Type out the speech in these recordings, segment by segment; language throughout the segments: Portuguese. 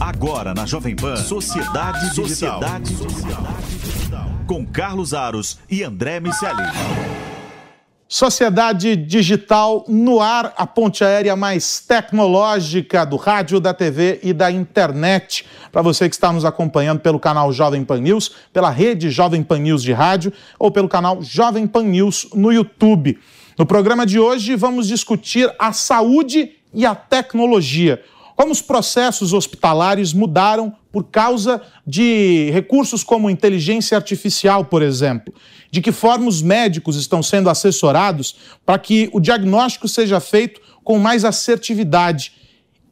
Agora na Jovem Pan, Sociedade, Sociedade Digital. Com Carlos Aros e André Miceli. Sociedade Digital no ar, a ponte aérea mais tecnológica do rádio, da TV e da internet. Para você que está nos acompanhando pelo canal Jovem Pan News, pela rede Jovem Pan News de rádio ou pelo canal Jovem Pan News no YouTube. No programa de hoje vamos discutir a saúde e a tecnologia. Como os processos hospitalares mudaram por causa de recursos como inteligência artificial, por exemplo. De que forma os médicos estão sendo assessorados para que o diagnóstico seja feito com mais assertividade.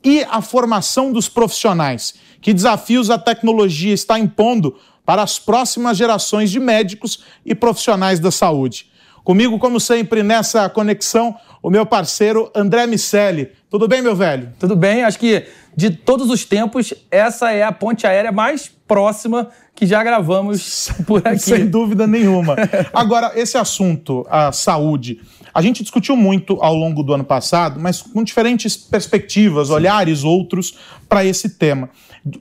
E a formação dos profissionais. Que desafios a tecnologia está impondo para as próximas gerações de médicos e profissionais da saúde. Comigo, como sempre, nessa conexão, o meu parceiro André Miceli. Tudo bem, meu velho? Tudo bem, acho que de todos os tempos, essa é a ponte aérea mais próxima que já gravamos por aqui. Sem dúvida nenhuma. Agora, esse assunto, a saúde, a gente discutiu muito ao longo do ano passado, mas com diferentes perspectivas, olhares outros para esse tema.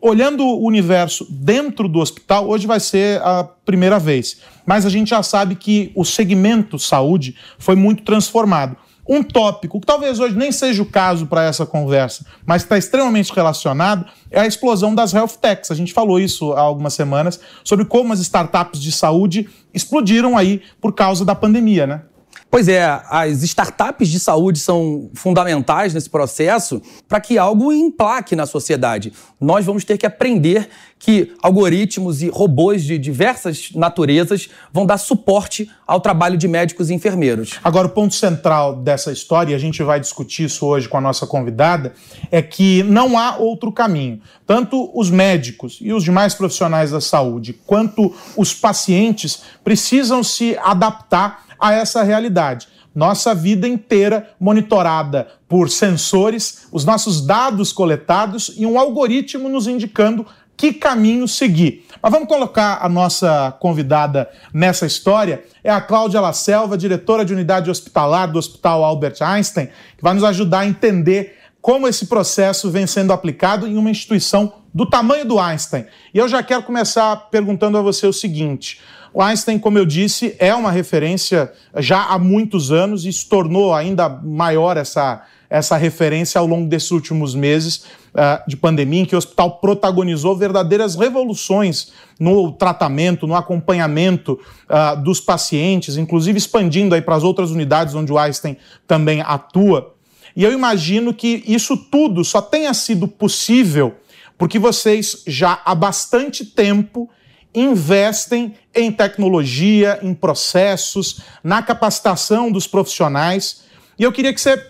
Olhando o universo dentro do hospital, hoje vai ser a primeira vez. Mas a gente já sabe que o segmento saúde foi muito transformado. Um tópico, que talvez hoje nem seja o caso para essa conversa, mas está extremamente relacionado, é a explosão das health techs. A gente falou isso há algumas semanas, sobre como as startups de saúde explodiram aí por causa da pandemia, né? Pois é, as startups de saúde são fundamentais nesse processo para que algo emplaque na sociedade. Nós vamos ter que aprender que algoritmos e robôs de diversas naturezas vão dar suporte ao trabalho de médicos e enfermeiros. Agora, o ponto central dessa história, e a gente vai discutir isso hoje com a nossa convidada, é que não há outro caminho. Tanto os médicos e os demais profissionais da saúde, quanto os pacientes precisam se adaptar a essa realidade. Nossa vida inteira monitorada por sensores, os nossos dados coletados e um algoritmo nos indicando que caminho seguir. Mas vamos colocar a nossa convidada nessa história. É a Cláudia La Selva, diretora de unidade hospitalar do Hospital Albert Einstein, que vai nos ajudar a entender como esse processo vem sendo aplicado em uma instituição do tamanho do Einstein. E eu já quero começar perguntando a você o seguinte: o Einstein, como eu disse, é uma referência já há muitos anos e se tornou ainda maior essa, essa referência ao longo desses últimos meses uh, de pandemia, em que o hospital protagonizou verdadeiras revoluções no tratamento, no acompanhamento uh, dos pacientes, inclusive expandindo aí para as outras unidades onde o Einstein também atua. E eu imagino que isso tudo só tenha sido possível porque vocês já há bastante tempo investem em tecnologia, em processos, na capacitação dos profissionais. E eu queria que você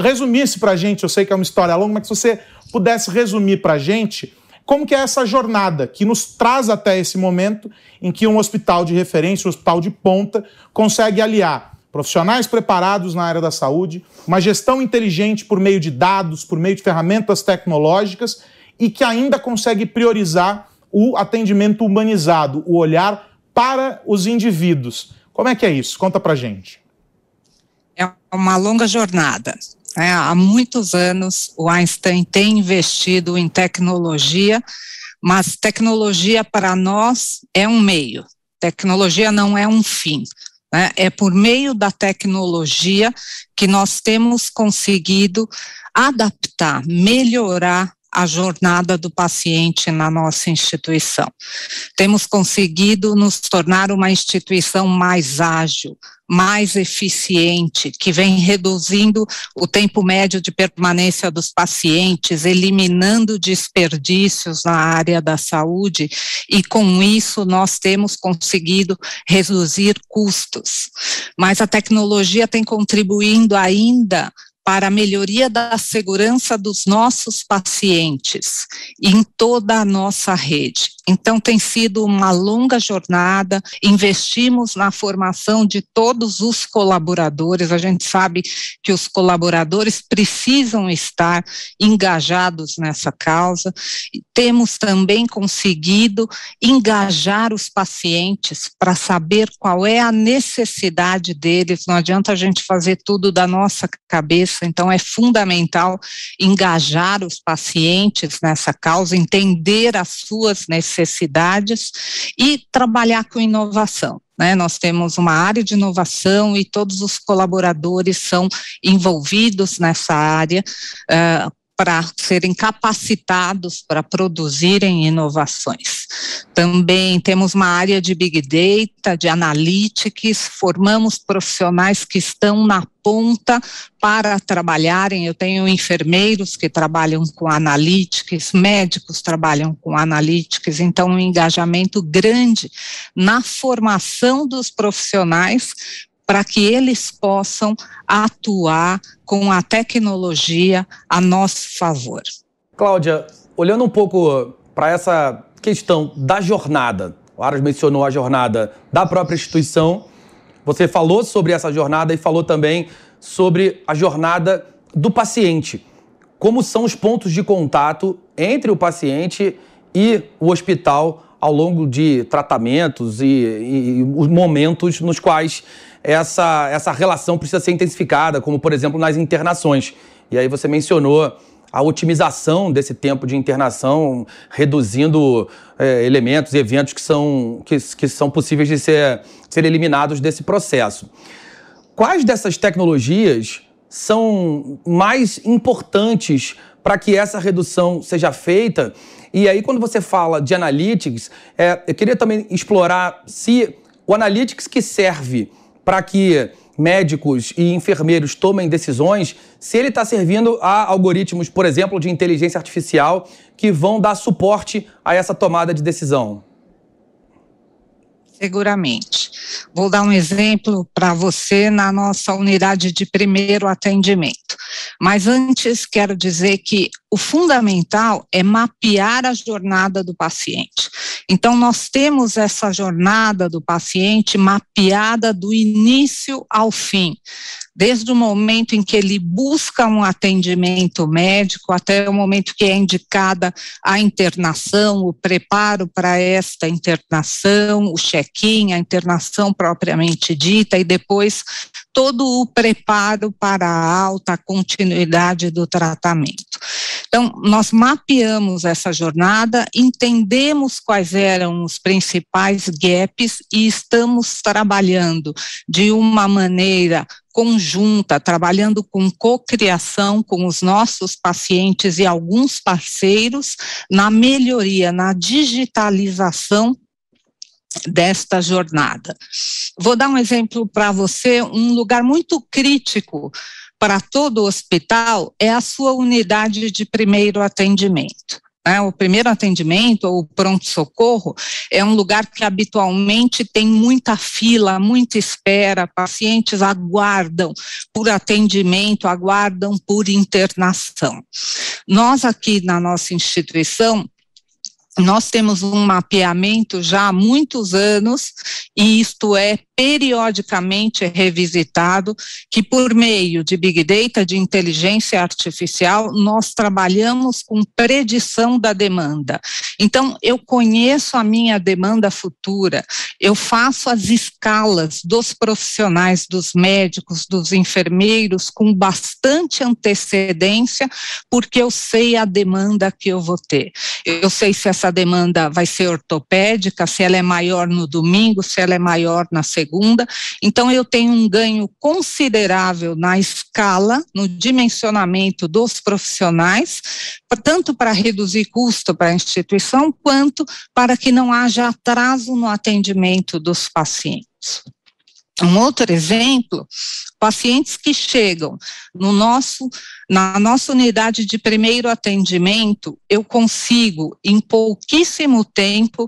resumisse para a gente, eu sei que é uma história longa, mas que você pudesse resumir para a gente como que é essa jornada que nos traz até esse momento em que um hospital de referência, um hospital de ponta, consegue aliar profissionais preparados na área da saúde, uma gestão inteligente por meio de dados, por meio de ferramentas tecnológicas e que ainda consegue priorizar o atendimento humanizado, o olhar para os indivíduos. Como é que é isso? Conta para gente. É uma longa jornada. É, há muitos anos o Einstein tem investido em tecnologia, mas tecnologia para nós é um meio. Tecnologia não é um fim. Né? É por meio da tecnologia que nós temos conseguido adaptar, melhorar a jornada do paciente na nossa instituição. Temos conseguido nos tornar uma instituição mais ágil, mais eficiente, que vem reduzindo o tempo médio de permanência dos pacientes, eliminando desperdícios na área da saúde, e com isso nós temos conseguido reduzir custos. Mas a tecnologia tem contribuindo ainda para a melhoria da segurança dos nossos pacientes em toda a nossa rede. Então, tem sido uma longa jornada, investimos na formação de todos os colaboradores, a gente sabe que os colaboradores precisam estar engajados nessa causa, temos também conseguido engajar os pacientes para saber qual é a necessidade deles, não adianta a gente fazer tudo da nossa cabeça, Então, é fundamental engajar os pacientes nessa causa, entender as suas necessidades e trabalhar com inovação. Né, nós temos uma área de inovação e todos os colaboradores são envolvidos nessa área, uh, para serem capacitados para produzirem inovações. Também temos uma área de Big Data, de Analytics, formamos profissionais que estão na ponta para trabalharem. Eu tenho enfermeiros que trabalham com Analytics, médicos trabalham com Analytics, então um engajamento grande na formação dos profissionais para que eles possam atuar com a tecnologia a nosso favor. Cláudia, olhando um pouco para essa questão da jornada, o Aras mencionou a jornada da própria instituição, você falou sobre essa jornada e falou também sobre a jornada do paciente. Como são os pontos de contato entre o paciente e o hospital ao longo de tratamentos e, e, os momentos nos quais essa, essa relação precisa ser intensificada, como por exemplo nas internações. E aí você mencionou a otimização desse tempo de internação, reduzindo é, elementos e eventos que são, que, que são possíveis de ser, ser eliminados desse processo. Quais dessas tecnologias são mais importantes para que essa redução seja feita e aí, quando você fala de analytics, é, eu queria também explorar se o analytics que serve para que médicos e enfermeiros tomem decisões, se ele está servindo a algoritmos, por exemplo, de inteligência artificial que vão dar suporte a essa tomada de decisão. Seguramente. Vou dar um exemplo para você na nossa unidade de primeiro atendimento. Mas antes, quero dizer que o fundamental é mapear a jornada do paciente. Então, nós temos essa jornada do paciente mapeada do início ao fim desde o momento em que ele busca um atendimento médico até o momento que é indicada a internação, o preparo para esta internação, o check-in, a internação propriamente dita e depois todo o preparo para a alta continuidade do tratamento. Então, nós mapeamos essa jornada, entendemos quais eram os principais gaps e estamos trabalhando de uma maneira conjunta, trabalhando com cocriação com os nossos pacientes e alguns parceiros na melhoria, na digitalização desta jornada. Vou dar um exemplo para você, um lugar muito crítico para todo o hospital é a sua unidade de primeiro atendimento. Né? O primeiro atendimento, ou pronto-socorro, é um lugar que habitualmente tem muita fila, muita espera, pacientes aguardam por atendimento, aguardam por internação. Nós aqui na nossa instituição nós temos um mapeamento já há muitos anos, e isto é periodicamente revisitado, que por meio de Big Data, de inteligência artificial, nós trabalhamos com predição da demanda. Então, eu conheço a minha demanda futura, eu faço as escalas dos profissionais, dos médicos, dos enfermeiros, com bastante antecedência, porque eu sei a demanda que eu vou ter. Eu sei se essa demanda vai ser ortopédica, se ela é maior no domingo, se ela é maior na segunda. Então, eu tenho um ganho considerável na escala, no dimensionamento dos profissionais, tanto para reduzir custo para a instituição, quanto para que não haja atraso no atendimento dos pacientes. Um outro exemplo, pacientes que chegam no nosso, na nossa unidade de primeiro atendimento, eu consigo, em pouquíssimo tempo,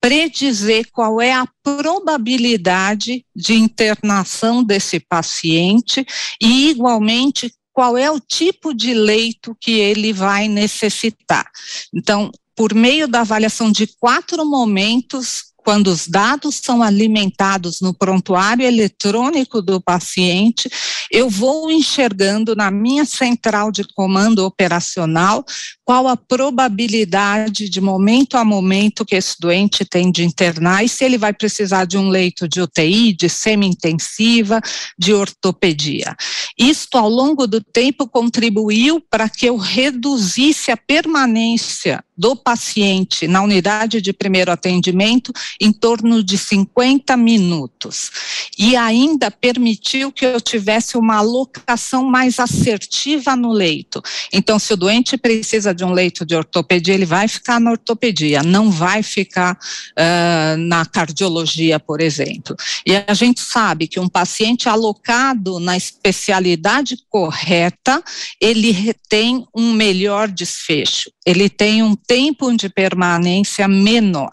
predizer qual é a probabilidade de internação desse paciente e, igualmente, qual é o tipo de leito que ele vai necessitar. Então, por meio da avaliação de quatro momentos, quando os dados são alimentados no prontuário eletrônico do paciente, eu vou enxergando na minha central de comando operacional qual a probabilidade de momento a momento que esse doente tem de internar e se ele vai precisar de um leito de UTI, de semi-intensiva, de ortopedia. Isto, ao longo do tempo, contribuiu para que eu reduzisse a permanência do paciente na unidade de primeiro atendimento em torno de 50 minutos. E ainda permitiu que eu tivesse uma alocação mais assertiva no leito. Então, se o doente precisa de um leito de ortopedia, ele vai ficar na ortopedia, não vai ficar uh, na cardiologia, por exemplo. E a gente sabe que um paciente alocado na especialidade correta, ele tem um melhor desfecho, ele tem um tempo de permanência menor.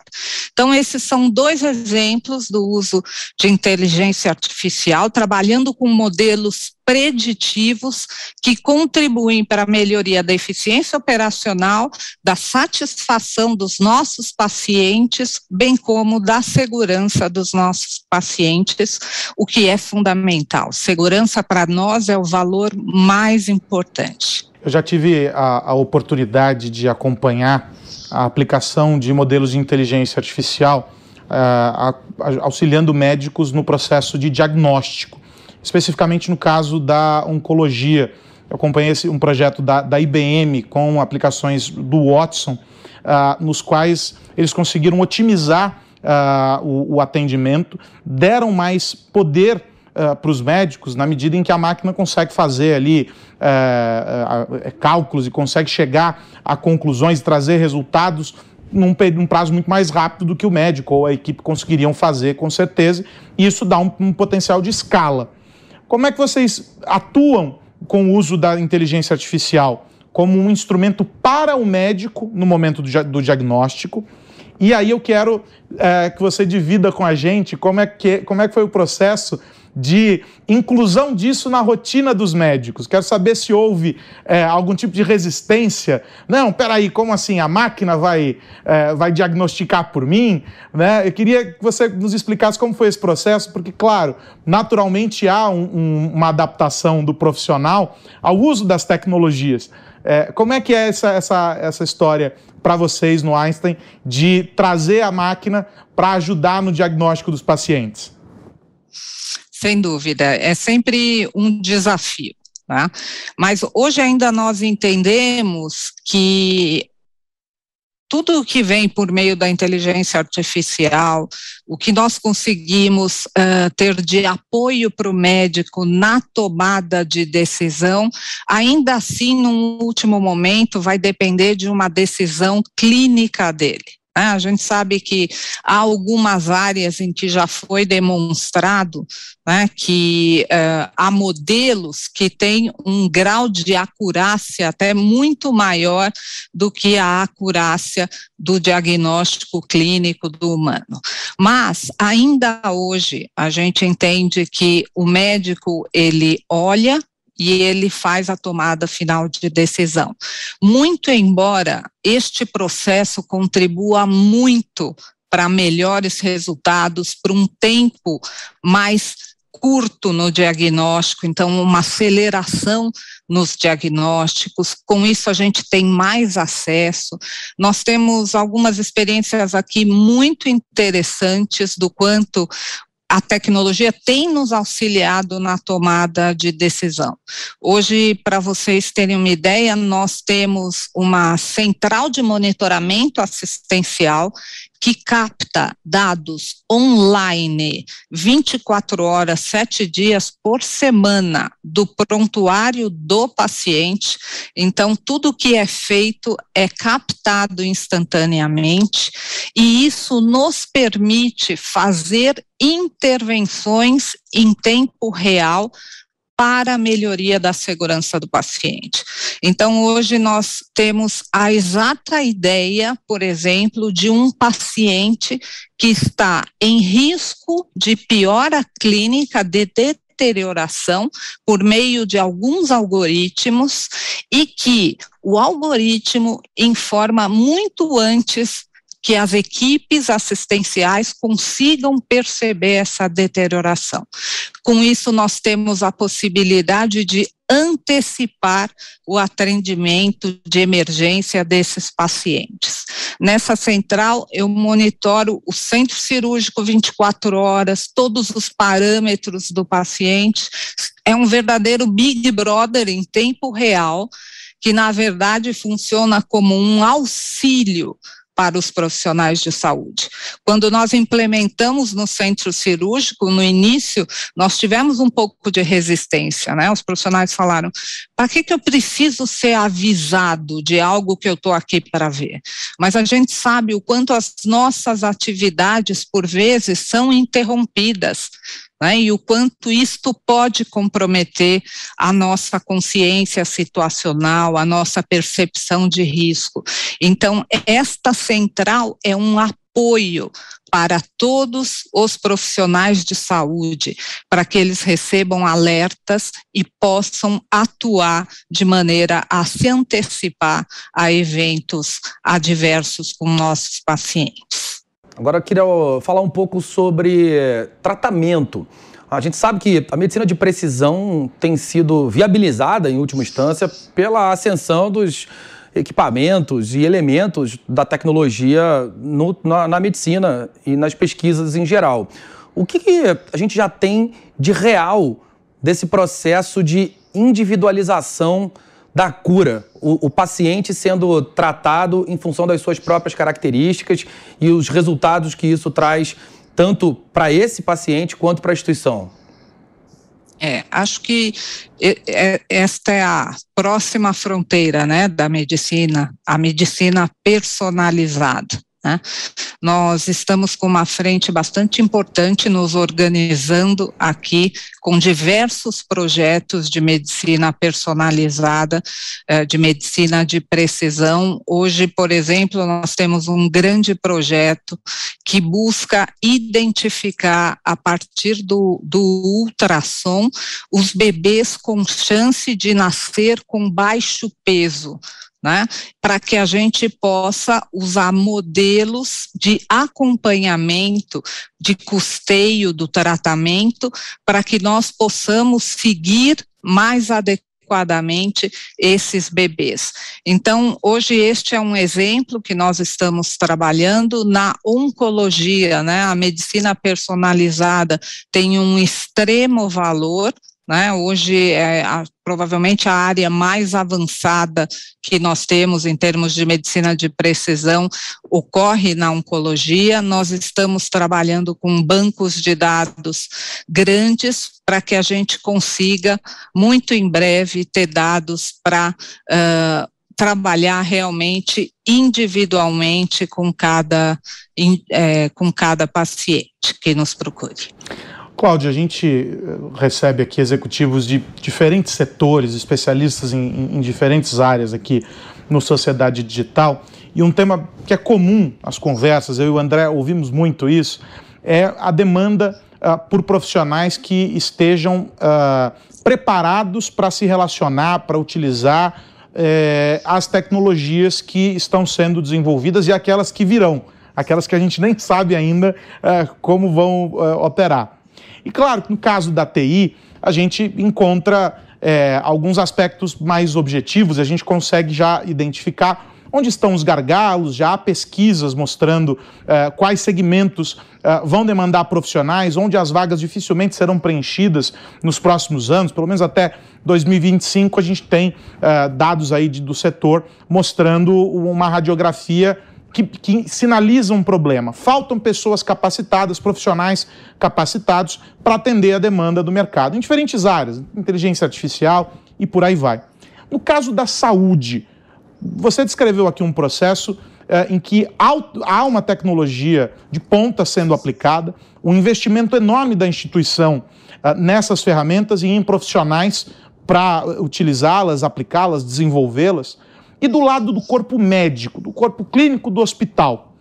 Então, esses são dois exemplos do uso de inteligência artificial, trabalhando com modelos preditivos que contribuem para a melhoria da eficiência operacional, da satisfação dos nossos pacientes, bem como da segurança dos nossos pacientes, o que é fundamental. Segurança para nós é o valor mais importante. Eu já tive a, a oportunidade de acompanhar a aplicação de modelos de inteligência artificial uh, auxiliando médicos no processo de diagnóstico, especificamente no caso da oncologia. Eu acompanhei esse, um projeto da, da IBM com aplicações do Watson, uh, nos quais eles conseguiram otimizar uh, o, o atendimento, deram mais poder uh, para os médicos na medida em que a máquina consegue fazer ali uh, uh, cálculos e consegue chegar a conclusões e trazer resultados num, num, prazo muito mais rápido do que o médico ou a equipe conseguiriam fazer, com certeza, e isso dá um, um potencial de escala. Como é que vocês atuam com o uso da inteligência artificial como um instrumento para o médico no momento do, do diagnóstico? E aí eu quero é, que você divida com a gente como é que, como é que foi o processo de inclusão disso na rotina dos médicos. Quero saber se houve é, algum tipo de resistência. Não, peraí, como assim? A máquina vai, é, vai diagnosticar por mim? Né? Eu queria que você nos explicasse como foi esse processo, porque, claro, naturalmente há um, um, uma adaptação do profissional ao uso das tecnologias. É, como é que é essa, essa, essa história para vocês no Einstein de trazer a máquina para ajudar no diagnóstico dos pacientes? Sem dúvida, é sempre um desafio. Tá? Mas hoje ainda nós entendemos que tudo que vem por meio da inteligência artificial, o que nós conseguimos uh, ter de apoio para o médico na tomada de decisão, ainda assim, num último momento, vai depender de uma decisão clínica dele. Né? A gente sabe que há algumas áreas em que já foi demonstrado né, que uh, há modelos que têm um grau de acurácia até muito maior do que a acurácia do diagnóstico clínico do humano. Mas ainda hoje a gente entende que o médico ele olha e ele faz a tomada final de decisão. Muito embora este processo contribua muito para melhores resultados, para um tempo mais curto no diagnóstico, então uma aceleração nos diagnósticos. Com isso a gente tem mais acesso. Nós temos algumas experiências aqui muito interessantes do quanto a tecnologia tem nos auxiliado na tomada de decisão. Hoje, para vocês terem uma ideia, nós temos uma central de monitoramento assistencial que capta dados online 24 horas, 7 dias por semana do prontuário do paciente. Então, tudo que é feito é captado instantaneamente e isso nos permite fazer intervenções em tempo real para a melhoria da segurança do paciente. Então, hoje nós temos a exata ideia, por exemplo, de um paciente que está em risco de piora clínica de deterioração por meio de alguns algoritmos e que o algoritmo informa muito antes que as equipes assistenciais consigam perceber essa deterioração. Com isso, nós temos a possibilidade de antecipar o atendimento de emergência desses pacientes. Nessa central, eu monitoro o centro cirúrgico 24 horas, todos os parâmetros do paciente. É um verdadeiro Big Brother em tempo real, que na verdade funciona como um auxílio para os profissionais de saúde. Quando nós implementamos no centro cirúrgico, no início, nós tivemos um pouco de resistência, né? Os profissionais falaram: para que, que eu preciso ser avisado de algo que eu estou aqui para ver? Mas a gente sabe o quanto as nossas atividades, por vezes, são interrompidas né, e o quanto isto pode comprometer a nossa consciência situacional, a nossa percepção de risco. Então, esta central é um apoio para todos os profissionais de saúde, para que eles recebam alertas e possam atuar de maneira a se antecipar a eventos adversos com nossos pacientes. Agora eu queria falar um pouco sobre tratamento. A gente sabe que a medicina de precisão tem sido viabilizada, em última instância, pela ascensão dos equipamentos e elementos da tecnologia no, na, na, medicina e nas pesquisas em geral. O que, que a gente já tem de real desse processo de individualização da cura, o, o, paciente sendo tratado em função das suas próprias características e os resultados que isso traz tanto para esse paciente quanto para a instituição? É, acho que esta é a próxima fronteira, né, da medicina, a medicina personalizada. Né? Nós estamos com uma frente bastante importante nos organizando aqui com diversos projetos de medicina personalizada, eh, de medicina de precisão. Hoje, por exemplo, nós temos um grande projeto que busca identificar, a partir do, do ultrassom, os bebês com chance de nascer com baixo peso né, para que a gente possa usar modelos de acompanhamento, de custeio do tratamento, para que nós possamos seguir mais adequadamente esses bebês. Então, hoje este é um exemplo que nós estamos trabalhando na oncologia, né? A medicina personalizada tem um extremo valor né? Hoje é a, provavelmente a área mais avançada que nós temos em termos de medicina de precisão ocorre na oncologia. Nós estamos trabalhando com bancos de dados grandes para que a gente consiga, muito em breve, ter dados para uh, trabalhar realmente individualmente com cada, é, com cada paciente que nos procure. Cláudia, a gente eh, recebe aqui executivos de diferentes setores, especialistas em, em, diferentes áreas aqui no Sociedade Digital, e um tema que é comum às conversas, eu e o André ouvimos muito isso, é a demanda uh, por profissionais que estejam uh, preparados para se relacionar, para utilizar uh, as tecnologias que estão sendo desenvolvidas e aquelas que virão, aquelas que a gente nem sabe ainda como vão operar. E claro, no caso da TI, a gente encontra é, alguns aspectos mais objetivos, a gente consegue já identificar onde estão os gargalos, já há pesquisas mostrando é, quais segmentos é, vão demandar profissionais, onde as vagas dificilmente serão preenchidas nos próximos anos, pelo menos até 2025 a gente tem é, dados aí de, do setor mostrando uma radiografia que, que sinalizam um problema. Faltam pessoas capacitadas, profissionais capacitados para atender a demanda do mercado, em diferentes áreas, inteligência artificial e por aí vai. No caso da saúde, você descreveu aqui um processo eh, em que há uma tecnologia de ponta sendo aplicada, um investimento enorme da instituição eh, nessas ferramentas e em profissionais para utilizá-las, aplicá-las, desenvolvê-las. E do lado do corpo médico, do corpo clínico do hospital,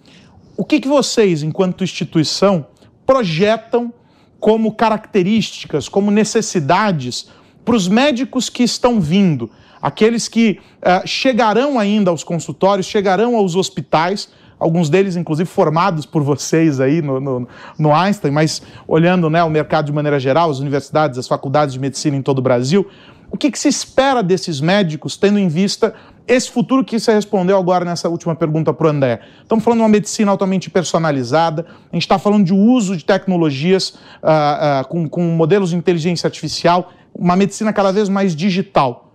o que, que vocês, enquanto instituição, projetam como características, como necessidades para os médicos que estão vindo, aqueles que uh, chegarão ainda aos consultórios, chegarão aos hospitais alguns deles, inclusive, formados por vocês aí no, no, no Einstein, mas olhando né, o mercado de maneira geral, as universidades, as faculdades de medicina em todo o Brasil, o que, que se espera desses médicos, tendo em vista esse futuro que você respondeu agora nessa última pergunta para o André? Estamos falando de uma medicina altamente personalizada, a gente está falando de uso de tecnologias uh, uh, com, com modelos de inteligência artificial, uma medicina cada vez mais digital.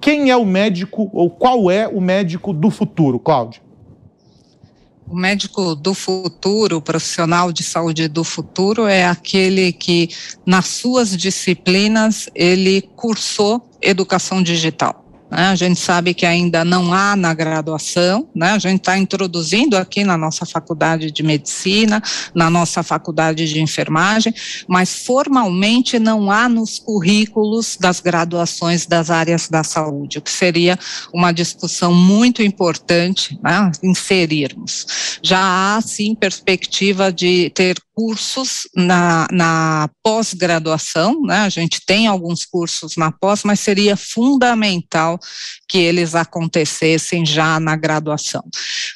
Quem é o médico ou qual é o médico do futuro, Cláudio? O médico do futuro, o profissional de saúde do futuro, é aquele que, nas suas disciplinas, ele cursou educação digital. Né? A gente sabe que ainda não há na graduação, né? a gente está introduzindo aqui na nossa faculdade de medicina, na nossa faculdade de enfermagem, mas formalmente não há nos currículos das graduações das áreas da saúde, o que seria uma discussão muito importante né? inserirmos. Já há, sim, perspectiva de ter cursos na, na pós-graduação, né? A gente tem alguns cursos na pós, mas seria fundamental que eles acontecessem já na graduação.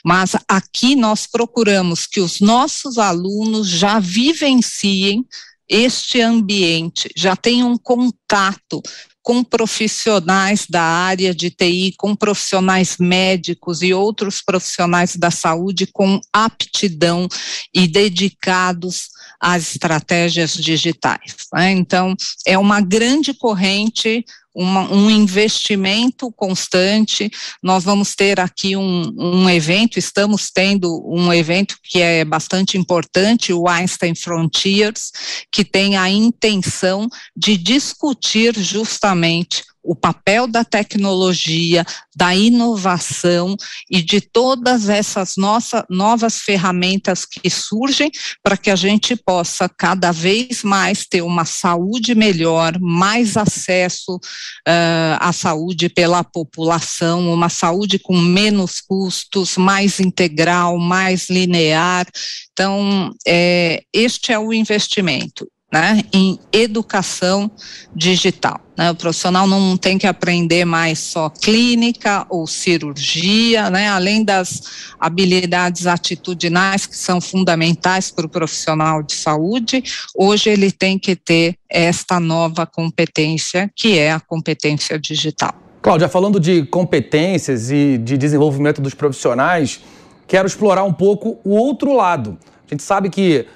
Mas aqui nós procuramos que os nossos alunos já vivenciem este ambiente, já tenham contato com profissionais da área de TI, com profissionais médicos e outros profissionais da saúde com aptidão e dedicados às estratégias digitais. Né? Então, é uma grande corrente uma, um investimento constante. Nós vamos ter aqui um, um evento, estamos tendo um evento que é bastante importante, o Einstein Frontiers, que tem a intenção de discutir justamente o papel da tecnologia, da inovação e de todas essas nossa, novas ferramentas que surgem para que a gente possa cada vez mais ter uma saúde melhor, mais acesso uh, à saúde pela população, uma saúde com menos custos, mais integral, mais linear. Então, é, este é o investimento né, em educação digital. Né? O profissional não tem que aprender mais só clínica ou cirurgia, né? além das habilidades atitudinais que são fundamentais para o profissional de saúde, hoje ele tem que ter esta nova competência, que é a competência digital. Cláudia, falando de competências e de desenvolvimento dos profissionais, quero explorar um pouco o outro lado. A gente sabe que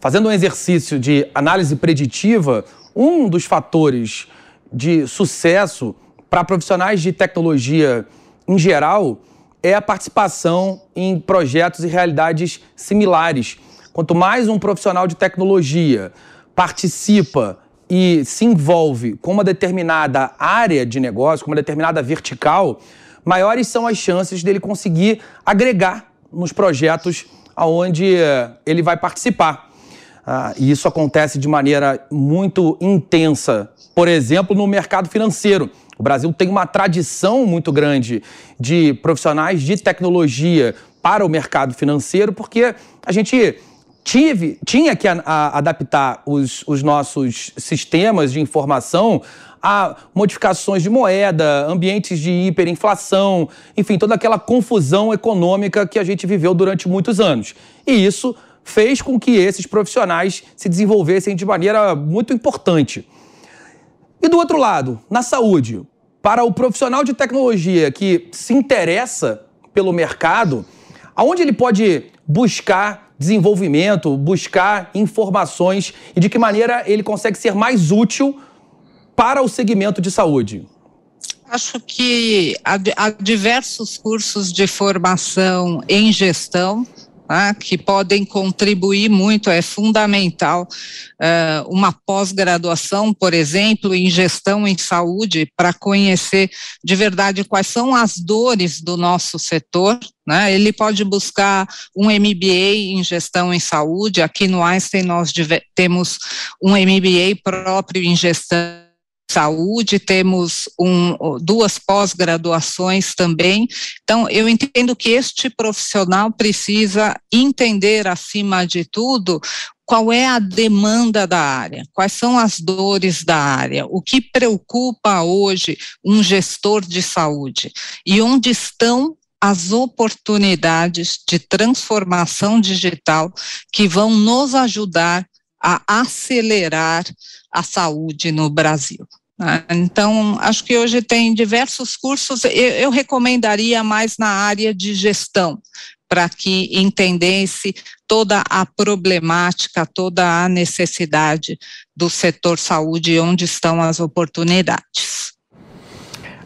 fazendo um exercício de análise preditiva, um dos fatores de sucesso para profissionais de tecnologia em geral é a participação em projetos e realidades similares. Quanto mais um profissional de tecnologia participa e se envolve com uma determinada área de negócio, com uma determinada vertical, maiores são as chances dele conseguir agregar nos projetos aonde ele vai participar. Ah, e isso acontece de maneira muito intensa, por exemplo, no mercado financeiro. O Brasil tem uma tradição muito grande de profissionais de tecnologia para o mercado financeiro, porque a gente tive, tinha que a, a, adaptar os, os nossos sistemas de informação a modificações de moeda, ambientes de hiperinflação, enfim, toda aquela confusão econômica que a gente viveu durante muitos anos. E isso fez com que esses profissionais se desenvolvessem de maneira muito importante. E do outro lado, na saúde, para o profissional de tecnologia que se interessa pelo mercado, aonde ele pode buscar desenvolvimento, buscar informações e de que maneira ele consegue ser mais útil para o segmento de saúde? Acho que há, diversos cursos de formação em gestão né, que podem contribuir muito, é fundamental uh, uma pós-graduação, por exemplo, em gestão em saúde, para conhecer de verdade quais são as dores do nosso setor. Né? Ele pode buscar um MBA em gestão em saúde, aqui no Einstein nós temos um MBA próprio em gestão saúde, temos um, duas pós-graduações também. Então, eu entendo que este profissional precisa entender, acima de tudo, qual é a demanda da área, quais são as dores da área, o que preocupa hoje um gestor de saúde e onde estão as oportunidades de transformação digital que vão nos ajudar a acelerar a saúde no Brasil. Né? Então, acho que hoje tem diversos cursos, eu, eu recomendaria mais na área de gestão, para que entendesse toda a problemática, toda a necessidade do setor saúde e onde estão as oportunidades.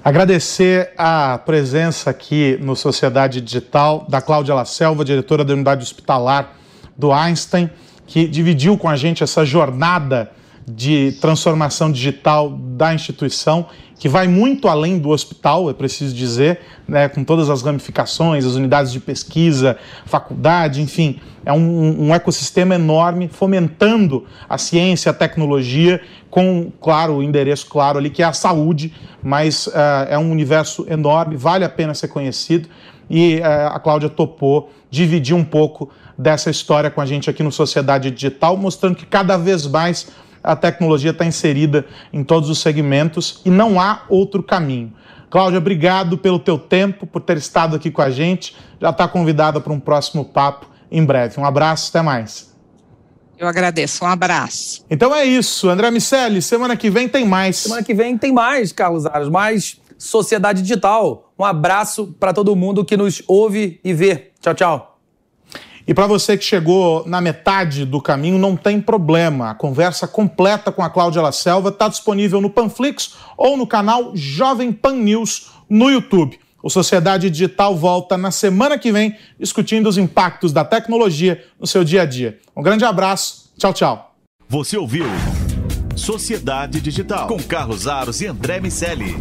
Agradecer a presença aqui no Sociedade Digital da Cláudia La Selva, diretora da unidade hospitalar do Einstein, que dividiu com a gente essa jornada de transformação digital da instituição, que vai muito além do hospital, é preciso dizer, né, com todas as ramificações, as unidades de pesquisa, faculdade, enfim, é um, um ecossistema enorme fomentando a ciência, a tecnologia, com, claro, o endereço claro ali, que é a saúde, mas uh, é um universo enorme, vale a pena ser conhecido, e uh, a Cláudia topou dividir um pouco dessa história com a gente aqui no Sociedade Digital, mostrando que cada vez mais a tecnologia está inserida em todos os segmentos e não há outro caminho. Cláudia, obrigado pelo teu tempo, por ter estado aqui com a gente. Já está convidada para um próximo papo em breve. Um abraço, até mais. Eu agradeço, um abraço. Então é isso, André Miceli, semana que vem tem mais. Semana que vem tem mais, Carlos Aras, mais Sociedade Digital. Um abraço para todo mundo que nos ouve e vê. Tchau, tchau. E para você que chegou na metade do caminho, não tem problema. A conversa completa com a Cláudia La Selva está disponível no Panflix ou no canal Jovem Pan News no YouTube. O Sociedade Digital volta na semana que vem discutindo os impactos da tecnologia no seu dia a dia. Um grande abraço. Tchau, tchau. Você ouviu Sociedade Digital com Carlos Aros e André Miscelli.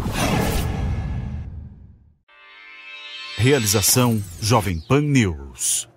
Realização Jovem Pan News.